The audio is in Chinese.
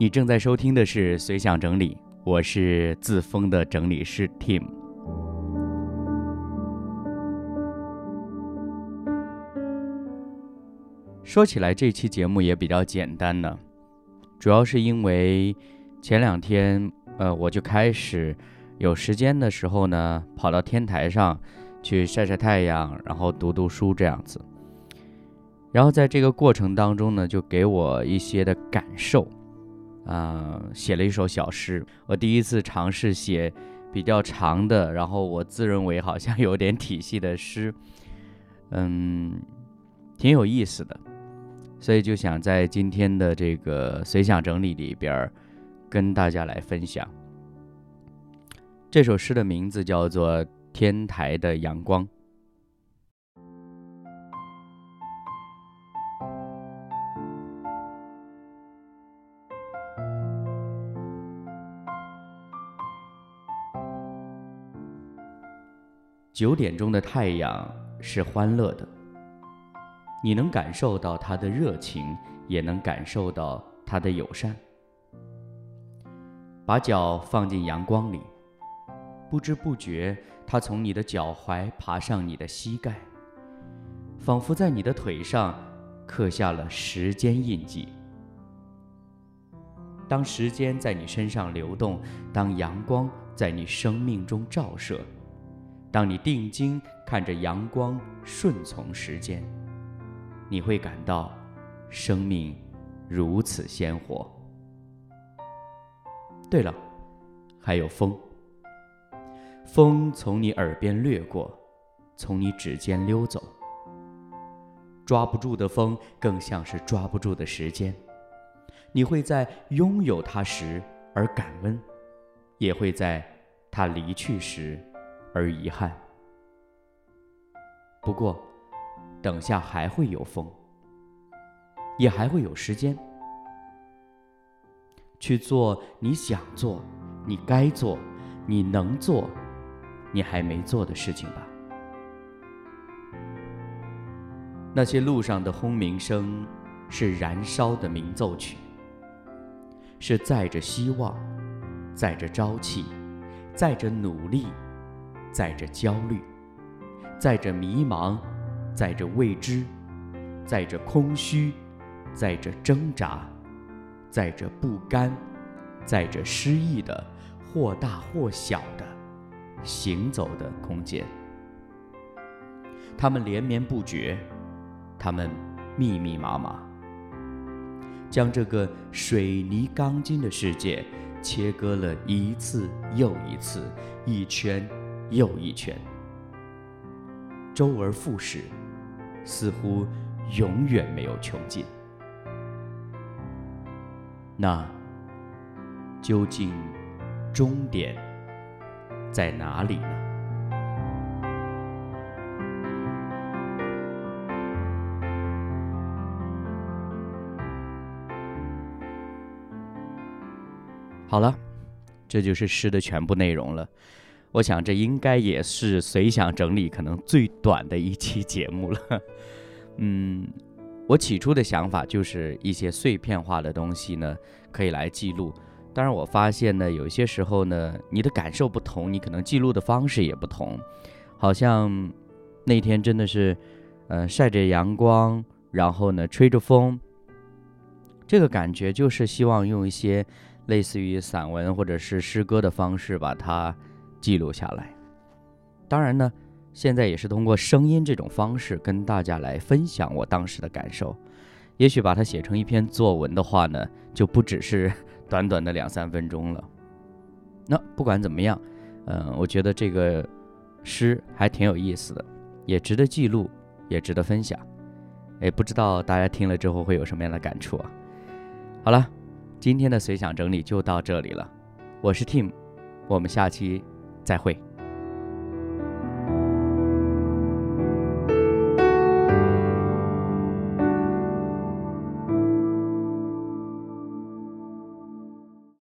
你正在收听的是随想整理，我是自封的整理师 Tim。说起来，这期节目也比较简单呢，主要是因为前两天，呃，我就开始有时间的时候呢，跑到天台上去晒晒太阳，然后读读书这样子。然后在这个过程当中呢，就给我一些的感受，啊，写了一首小诗。我第一次尝试写比较长的，然后我自认为好像有点体系的诗，嗯，挺有意思的。所以就想在今天的这个随想整理里边儿，跟大家来分享。这首诗的名字叫做《天台的阳光》。九点钟的太阳是欢乐的。你能感受到他的热情，也能感受到他的友善。把脚放进阳光里，不知不觉，他从你的脚踝爬上你的膝盖，仿佛在你的腿上刻下了时间印记。当时间在你身上流动，当阳光在你生命中照射，当你定睛看着阳光，顺从时间。你会感到，生命如此鲜活。对了，还有风。风从你耳边掠过，从你指尖溜走。抓不住的风，更像是抓不住的时间。你会在拥有它时而感恩，也会在它离去时而遗憾。不过。等下还会有风，也还会有时间，去做你想做、你该做、你能做、你还没做的事情吧。那些路上的轰鸣声，是燃烧的鸣奏曲，是载着希望、载着朝气、载着努力、载着焦虑、载着迷茫。载着未知，载着空虚，载着挣扎，载着不甘，载着失意的或大或小的行走的空间。他们连绵不绝，他们密密麻麻，将这个水泥钢筋的世界切割了一次又一次，一圈又一圈，周而复始。似乎永远没有穷尽。那究竟终点在哪里呢？好了，这就是诗的全部内容了。我想，这应该也是随想整理可能最短的一期节目了。嗯，我起初的想法就是一些碎片化的东西呢，可以来记录。当然，我发现呢，有些时候呢，你的感受不同，你可能记录的方式也不同。好像那天真的是，呃，晒着阳光，然后呢，吹着风，这个感觉就是希望用一些类似于散文或者是诗歌的方式把它。记录下来，当然呢，现在也是通过声音这种方式跟大家来分享我当时的感受。也许把它写成一篇作文的话呢，就不只是短短的两三分钟了。那不管怎么样，嗯，我觉得这个诗还挺有意思的，也值得记录，也值得分享。哎，不知道大家听了之后会有什么样的感触啊？好了，今天的随想整理就到这里了，我是 Tim，我们下期。再会。